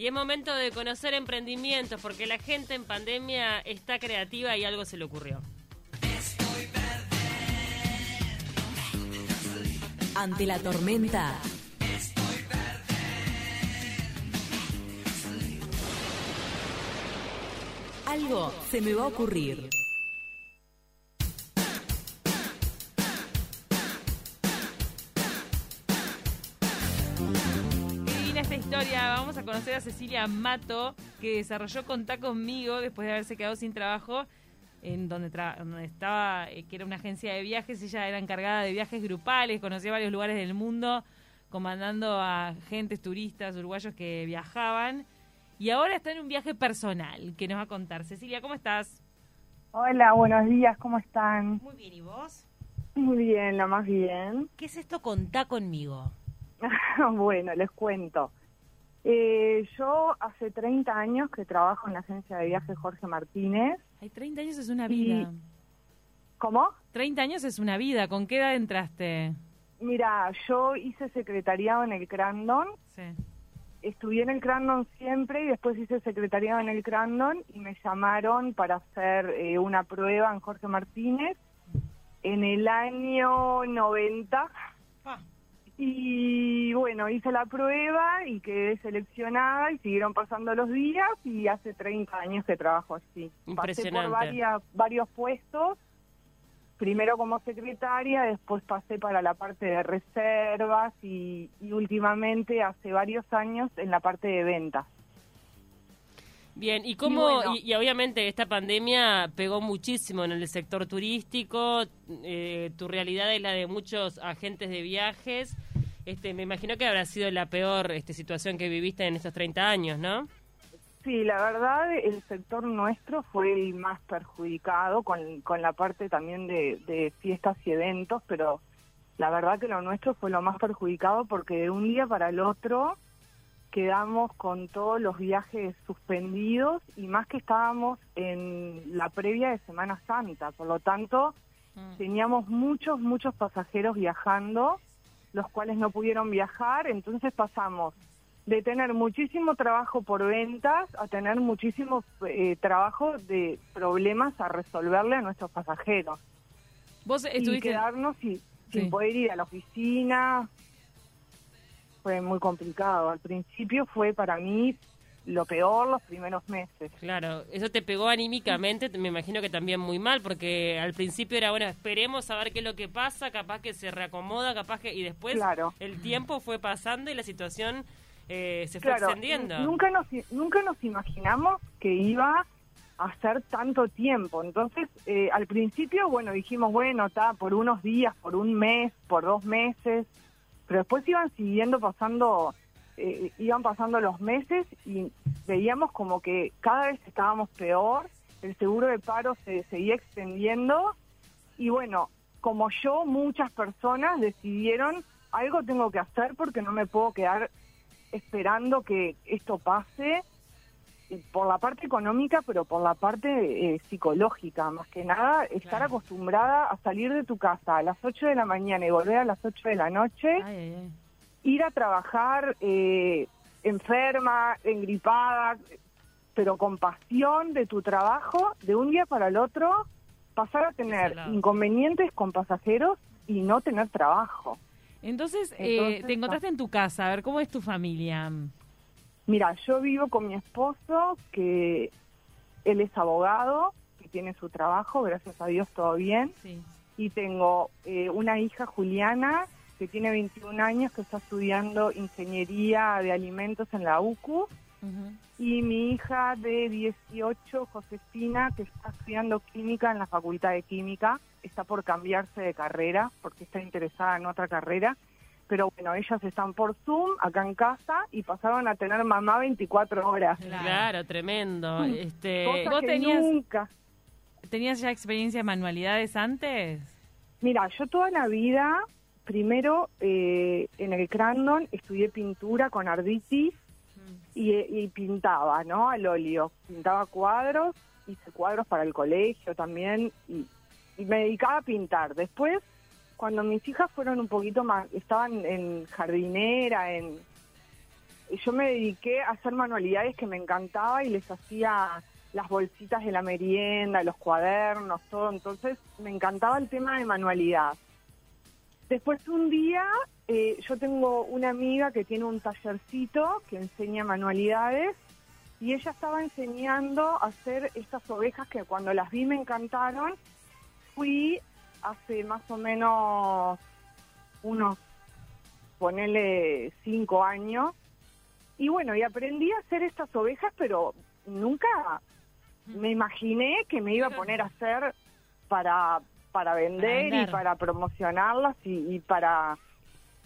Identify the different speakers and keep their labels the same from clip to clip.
Speaker 1: Y es momento de conocer emprendimientos porque la gente en pandemia está creativa y algo se le ocurrió.
Speaker 2: Ante la tormenta. Algo se me va a ocurrir.
Speaker 3: Esta historia. Vamos a conocer a Cecilia Mato, que desarrolló Contá conmigo después de haberse quedado sin trabajo en donde, donde estaba, eh, que era una agencia de viajes. Ella era encargada de viajes grupales, conocía varios lugares del mundo, comandando a gentes, turistas, uruguayos que viajaban. Y ahora está en un viaje personal que nos va a contar. Cecilia, ¿cómo estás?
Speaker 4: Hola, buenos días, ¿cómo están?
Speaker 3: Muy bien, ¿y vos?
Speaker 4: Muy bien, lo más bien.
Speaker 3: ¿Qué es esto Contá conmigo?
Speaker 4: bueno, les cuento. Eh, yo hace 30 años que trabajo en la agencia de viajes Jorge Martínez.
Speaker 3: Hay 30 años es una vida.
Speaker 4: ¿Cómo?
Speaker 3: 30 años es una vida. ¿Con qué edad entraste?
Speaker 4: Mira, yo hice secretariado en el Crandon. Sí. Estudié en el Crandon siempre y después hice secretariado en el Crandon y me llamaron para hacer eh, una prueba en Jorge Martínez en el año 90. Y bueno, hice la prueba y quedé seleccionada y siguieron pasando los días y hace 30 años que trabajo así. Pasé por varias, varios puestos, primero como secretaria, después pasé para la parte de reservas y, y últimamente hace varios años en la parte de ventas.
Speaker 1: Bien, y cómo, y, obviamente esta pandemia pegó muchísimo en el sector turístico, eh, tu realidad es la de muchos agentes de viajes, este, me imagino que habrá sido la peor este, situación que viviste en estos 30 años, ¿no?
Speaker 4: Sí, la verdad el sector nuestro fue el más perjudicado con, con la parte también de, de fiestas y eventos, pero la verdad que lo nuestro fue lo más perjudicado porque de un día para el otro quedamos con todos los viajes suspendidos y más que estábamos en la previa de Semana Santa, por lo tanto mm. teníamos muchos, muchos pasajeros viajando, los cuales no pudieron viajar, entonces pasamos de tener muchísimo trabajo por ventas a tener muchísimo eh, trabajo de problemas a resolverle a nuestros pasajeros.
Speaker 3: Vos estuviste...
Speaker 4: Y quedarnos sin poder ir a la oficina, fue muy complicado. Al principio fue para mí lo peor los primeros meses.
Speaker 1: Claro, eso te pegó anímicamente, me imagino que también muy mal, porque al principio era, bueno, esperemos a ver qué es lo que pasa, capaz que se reacomoda, capaz que... Y después el tiempo fue pasando y la situación eh, se fue extendiendo.
Speaker 4: Nunca nos, nunca nos imaginamos que iba a ser tanto tiempo. Entonces, eh, al principio, bueno, dijimos, bueno, está por unos días, por un mes, por dos meses pero después iban siguiendo pasando, eh, iban pasando los meses y veíamos como que cada vez estábamos peor, el seguro de paro se seguía extendiendo y bueno, como yo, muchas personas decidieron algo tengo que hacer porque no me puedo quedar esperando que esto pase por la parte económica, pero por la parte eh, psicológica, más que nada, estar acostumbrada a salir de tu casa a las 8 de la mañana y volver a las 8 de la noche, ir a trabajar eh, enferma, engripada, pero con pasión de tu trabajo, de un día para el otro, pasar a tener inconvenientes con pasajeros y no tener trabajo.
Speaker 3: Entonces, eh, te encontraste en tu casa, a ver, ¿cómo es tu familia?
Speaker 4: Mira, yo vivo con mi esposo, que él es abogado, que tiene su trabajo, gracias a Dios todo bien. Y tengo eh, una hija, Juliana, que tiene 21 años, que está estudiando ingeniería de alimentos en la UCU. Y mi hija de 18, Josefina, que está estudiando química en la Facultad de Química, está por cambiarse de carrera porque está interesada en otra carrera pero bueno, ellas están por Zoom acá en casa y pasaron a tener mamá 24 horas.
Speaker 1: Claro, tremendo.
Speaker 4: Mm.
Speaker 1: Este,
Speaker 3: ¿Vos tenías, nunca. tenías ya experiencia en manualidades antes?
Speaker 4: Mira, yo toda la vida, primero eh, en el Crandon estudié pintura con Arditi y, y, pintaba, ¿no? Al óleo. Pintaba cuadros, hice cuadros para el colegio también y, y me dedicaba a pintar. Después cuando mis hijas fueron un poquito más, estaban en jardinera, en, yo me dediqué a hacer manualidades que me encantaba y les hacía las bolsitas de la merienda, los cuadernos, todo. Entonces me encantaba el tema de manualidad. Después un día eh, yo tengo una amiga que tiene un tallercito que enseña manualidades y ella estaba enseñando a hacer estas ovejas que cuando las vi me encantaron. Fui hace más o menos unos, ponele cinco años, y bueno, y aprendí a hacer estas ovejas, pero nunca me imaginé que me iba a poner a hacer para, para vender y para promocionarlas y, y para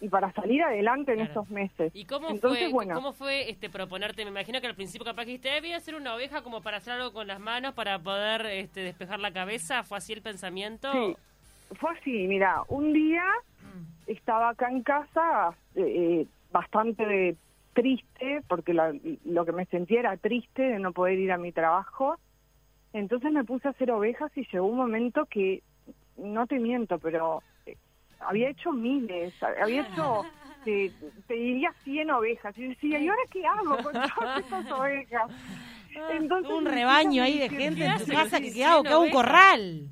Speaker 4: y para salir adelante en estos meses.
Speaker 1: ¿Y cómo fue, cómo fue este proponerte? Me imagino que al principio capaz que dijiste, voy a hacer una oveja como para hacer algo con las manos para poder este, despejar la cabeza. ¿Fue así el pensamiento?
Speaker 4: Sí, fue así. Mira, un día mm. estaba acá en casa eh, bastante triste porque lo que me sentía era triste de no poder ir a mi trabajo. Entonces me puse a hacer ovejas y llegó un momento que, no te miento, pero había hecho miles, había hecho, te, diría 100 ovejas. Y decía, ¿y ahora qué hago con todas estas ovejas?
Speaker 3: Ah, Entonces, un rebaño ahí de gente en tu casa que ¿qué hago? ¿Qué hago un corral?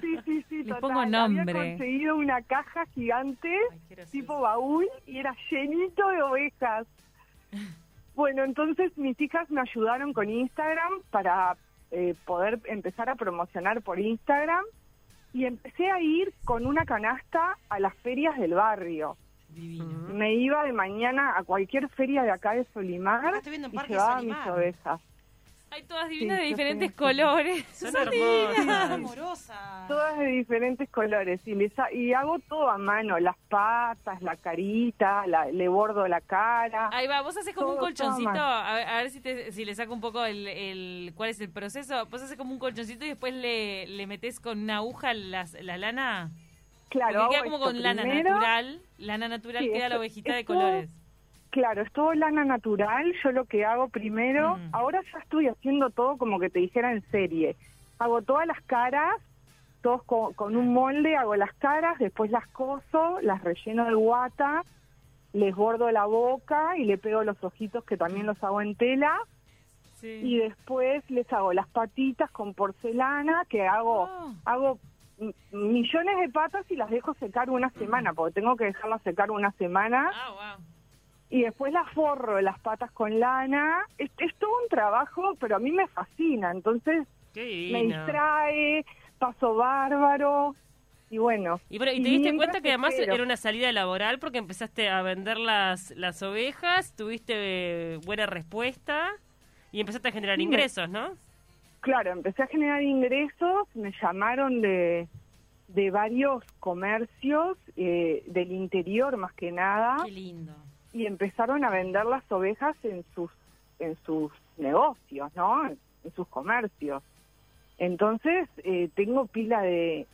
Speaker 4: Sí, sí, sí,
Speaker 3: Le pongo nombre.
Speaker 4: Había conseguido una caja gigante, tipo baúl, y era llenito de ovejas. Bueno, entonces mis hijas me ayudaron con Instagram para eh, poder empezar a promocionar por Instagram y empecé a ir con una canasta a las ferias del barrio. Me iba de mañana a cualquier feria de acá de Solimar y llevaba mis ovejas.
Speaker 3: Hay todas divinas de diferentes colores.
Speaker 1: Son, hermosas.
Speaker 4: amorosas. Todas de diferentes colores. Y, y hago todo a mano. Las patas, la carita, la, le bordo la cara.
Speaker 3: Ahí va, vos haces como un colchoncito. A ver, si, si le saco un poco el, el, cuál es el proceso. Vos haces como un colchoncito y después le, le metés con una aguja las, la lana.
Speaker 4: Claro.
Speaker 3: queda como con lana natural. Lana natural queda la ovejita de colores.
Speaker 4: Claro, es todo lana natural. Yo lo que hago primero, mm. ahora ya estoy haciendo todo como que te dijera en serie. Hago todas las caras, todos con, un molde, hago las caras, después las coso, las relleno de guata, les bordo la boca y le pego los ojitos que también los hago en tela. Y después les hago las patitas con porcelana, que hago, oh. hago millones de patas y las dejo secar una semana, porque tengo que dejarlas secar una semana. Ah, y después las forro las patas con lana. Es, todo un trabajo, pero a mí me fascina, entonces me distrae, paso bárbaro. Y bueno.
Speaker 1: Y, te diste cuenta que además era una salida laboral porque empezaste a vender las, las ovejas, tuviste buena respuesta y empezaste a generar ingresos, ¿no?
Speaker 4: Claro, empecé a generar ingresos, me llamaron de, de varios comercios eh, del interior más que nada.
Speaker 3: Qué lindo
Speaker 4: y empezaron a vender las ovejas en sus en sus negocios, ¿no? En, sus comercios. Entonces eh, tengo pila de,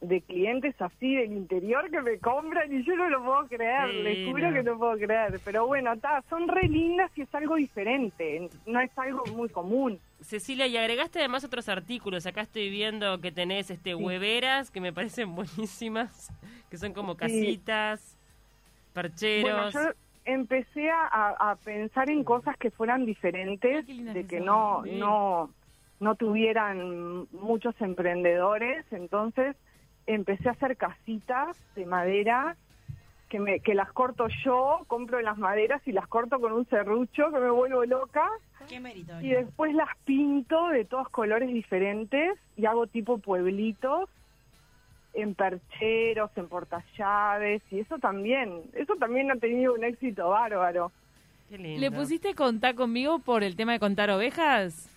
Speaker 4: de clientes así del interior que me compran y yo no lo puedo creer, les juro que no puedo creer. Pero bueno, ta, son re lindas y es algo diferente, no es algo muy común.
Speaker 1: Cecilia, y agregaste además otros artículos. Acá estoy viendo que tenés este hueveras que me parecen buenísimas, que son como casitas, percheros
Speaker 4: empecé a, pensar en cosas que fueran diferentes, de que no, no, no tuvieran muchos emprendedores, entonces empecé a hacer casitas de madera que, me, que las corto yo, compro las maderas y las corto con un serrucho que me vuelvo loca. y después las pinto de todos colores diferentes y hago tipo pueblitos en percheros, en portallaves, y eso también, eso también ha tenido un éxito bárbaro.
Speaker 3: ¿Le pusiste contar conmigo por el tema de contar ovejas?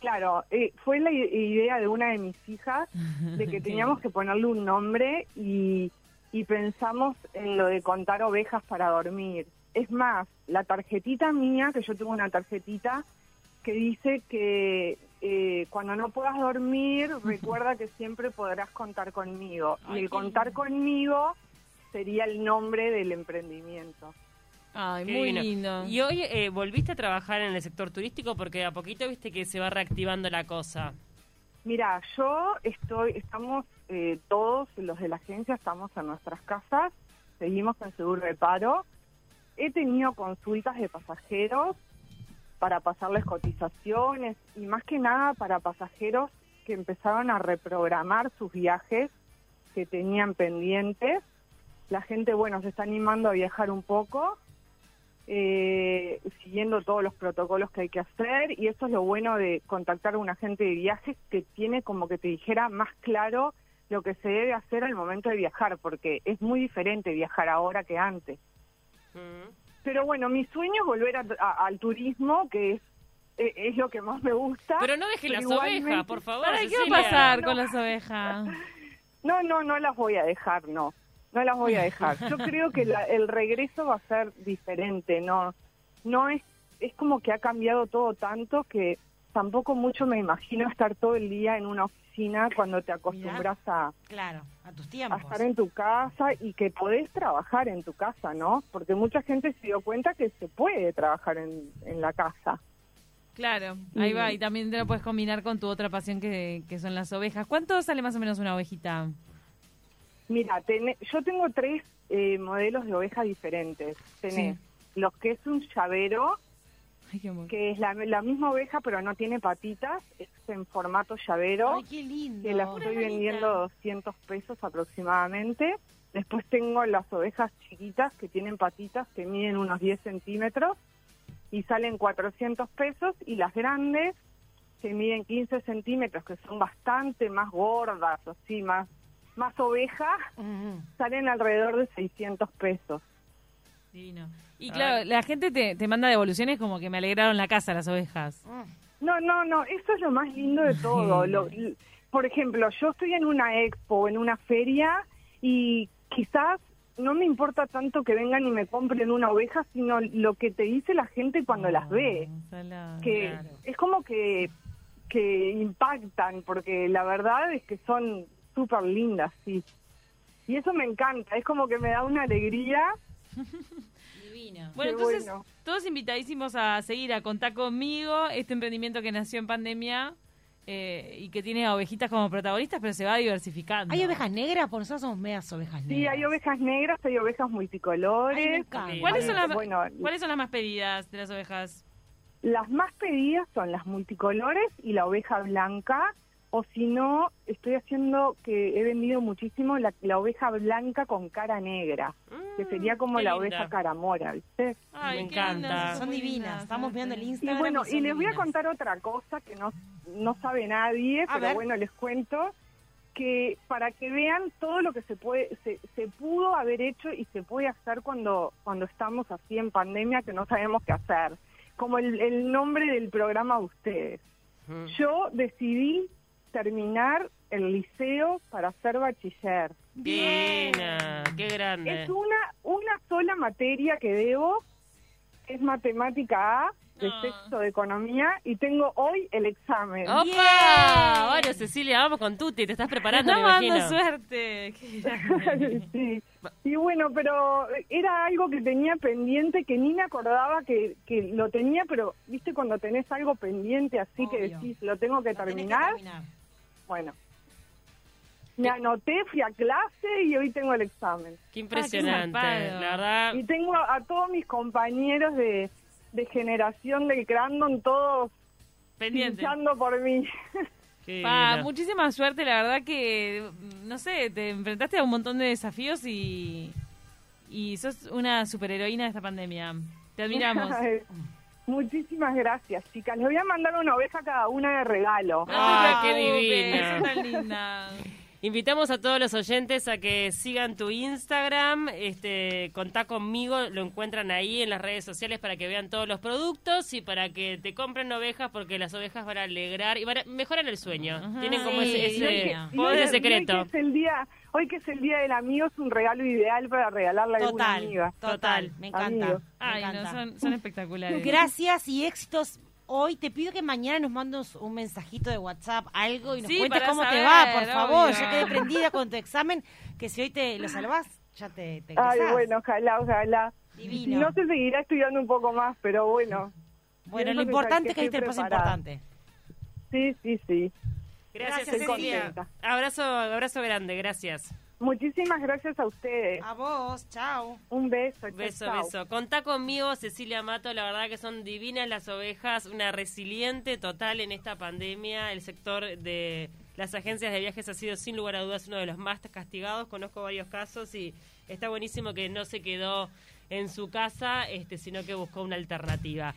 Speaker 4: Claro, eh, fue la idea de una de mis hijas de que teníamos que ponerle un nombre y, y pensamos en lo de contar ovejas para dormir. Es más, la tarjetita mía, que yo tengo una tarjetita que dice que eh, cuando no puedas dormir, recuerda que siempre podrás contar conmigo. y el contar conmigo sería el nombre del emprendimiento.
Speaker 3: Ay, muy lindo.
Speaker 1: Y hoy eh, volviste a trabajar en el sector turístico porque a poquito viste que se va reactivando la cosa.
Speaker 4: Mira, yo estoy, estamos eh, todos los de la agencia, estamos en nuestras casas, seguimos en seguro de paro. he tenido consultas de pasajeros para pasarles cotizaciones y más que nada para pasajeros que empezaron a reprogramar sus viajes que tenían pendientes. La gente, bueno, se está animando a viajar un poco, eh, siguiendo todos los protocolos que hay que hacer y eso es lo bueno de contactar a un agente de viajes que tiene como que te dijera más claro lo que se debe hacer al momento de viajar, porque es muy diferente viajar ahora que antes. Pero bueno, mi sueño es volver al turismo, que es, e, es, lo que más me gusta.
Speaker 1: Pero no deje las ovejas, por favor.
Speaker 3: ¿Qué va a pasar con las ovejas?
Speaker 4: No, no, no las voy a dejar, no. No las voy a dejar. Yo creo que el regreso va a ser diferente, no no es es como que ha cambiado todo tanto que tampoco mucho me imagino estar todo el día en una oficina cuando te acostumbras a
Speaker 5: claro a tus tiempos
Speaker 4: a estar en tu casa y que podés trabajar en tu casa no porque mucha gente se dio cuenta que se puede trabajar en, en la casa.
Speaker 3: Claro ahí va y también te lo puedes combinar con tu otra pasión que, que son las ovejas. Cuánto sale más o menos una ovejita
Speaker 4: mira yo tengo tres eh, modelos de ovejas diferentes. Tenés los que es un llavero que es la, misma oveja pero no tiene patitas, es en formato llavero.
Speaker 5: Ay, qué lindo.
Speaker 4: Que la estoy vendiendo 200 pesos aproximadamente. Después tengo las ovejas chiquitas que tienen patitas que miden unos 10 centímetros y salen 400 pesos y las grandes que miden 15 centímetros que son bastante más gordas, así más más ovejas, salen alrededor de 600 pesos.
Speaker 3: Divino. Y claro, la gente te, te, manda devoluciones como que me alegraron la casa las ovejas.
Speaker 4: No, no, no, eso es lo más lindo de todo. por ejemplo, yo estoy en una expo, en una feria, y quizás no me importa tanto que vengan y me compren una oveja, sino lo que te dice la gente cuando las ve. que es como que, que impactan, porque la verdad es que son súper lindas, sí. Y eso me encanta, es como que me da una alegría
Speaker 3: Divino. Bueno, entonces, todos invitadísimos a seguir, a contar conmigo, este emprendimiento que nació en pandemia. Eh, y que tiene ovejitas como protagonistas, pero se va diversificando.
Speaker 5: ¿Hay ovejas negras? Por nosotros somos medias ovejas negras.
Speaker 4: Sí, hay ovejas negras, hay ovejas multicolores.
Speaker 3: ¿Cuáles, son las, ¿Cuáles son las más pedidas de las ovejas?
Speaker 4: Las más pedidas son las multicolores y la oveja blanca o si no, estoy haciendo que he vendido muchísimo la, oveja blanca con cara negra, que sería como la oveja cara mora, ¿viste?
Speaker 3: Me encanta.
Speaker 5: Son divinas. Estamos viendo el Instagram.
Speaker 4: Y bueno, y, les voy a contar otra cosa que no, no sabe nadie, pero bueno, les cuento que para que vean todo lo que se puede se, se pudo haber hecho y se puede hacer cuando cuando estamos así en pandemia que no sabemos qué hacer como el, el nombre del programa de ustedes yo decidí terminar el liceo para ser bachiller.
Speaker 1: Bien, qué grande.
Speaker 4: Es una, una sola materia que debo, es matemática A, de sexto de economía, y tengo hoy el examen.
Speaker 1: ¡Opa! Bueno, Cecilia, vamos con Tuti, te estás preparando, me imagino.
Speaker 3: suerte!
Speaker 4: sí. Y bueno, pero era algo que tenía pendiente, que ni me acordaba que, que lo tenía, pero viste cuando tenés algo pendiente así que decís, lo tengo que terminar bueno, me anoté, fui a clase y hoy tengo el examen.
Speaker 1: Qué impresionante, la verdad.
Speaker 4: Y tengo a, todos mis compañeros de, de generación del Crandon, todos luchando por mí.
Speaker 3: muchísima suerte, la verdad que, no sé, te enfrentaste a un montón de desafíos y, y sos una superheroína de esta pandemia. Te admiramos.
Speaker 4: Muchísimas gracias, chicas. Les voy a mandar una oveja a cada una de regalo.
Speaker 1: ¡Ah, qué divina! Invitamos a todos los oyentes a que sigan tu Instagram, este, contá conmigo, lo encuentran ahí en las redes sociales para que vean todos los productos y para que te compren ovejas porque las ovejas van a alegrar y van a, mejoran el sueño. Tienen como ese, ese secreto.
Speaker 4: es el día, hoy que es el Día del Amigo, es un regalo ideal para regalarle a alguna amiga.
Speaker 5: Total, me encanta.
Speaker 3: Ay, No, son, espectaculares.
Speaker 5: Gracias y éxitos hoy. Te pido que mañana nos mandes un mensajito de WhatsApp, algo, y nos cuentes cómo te va, por favor. Ya quedé prendida con tu examen, que si hoy te lo salvas, ya te, te
Speaker 4: Ay, bueno, ojalá, ojalá. Divino. No se seguirá estudiando un poco más, pero bueno.
Speaker 5: Bueno, lo importante es que, hay el paso importante.
Speaker 4: Sí, sí, sí.
Speaker 1: Gracias, Cecilia. Abrazo, abrazo grande, gracias.
Speaker 4: Muchísimas gracias a ustedes.
Speaker 5: A vos, chao.
Speaker 4: Un beso.
Speaker 1: Beso, beso. Contá conmigo, Cecilia Mato, la verdad que son divinas las ovejas, una resiliente total en esta pandemia. El sector de las agencias de viajes ha sido sin lugar a dudas uno de los más castigados. Conozco varios casos y está buenísimo que no se quedó en su casa, este, sino que buscó una alternativa.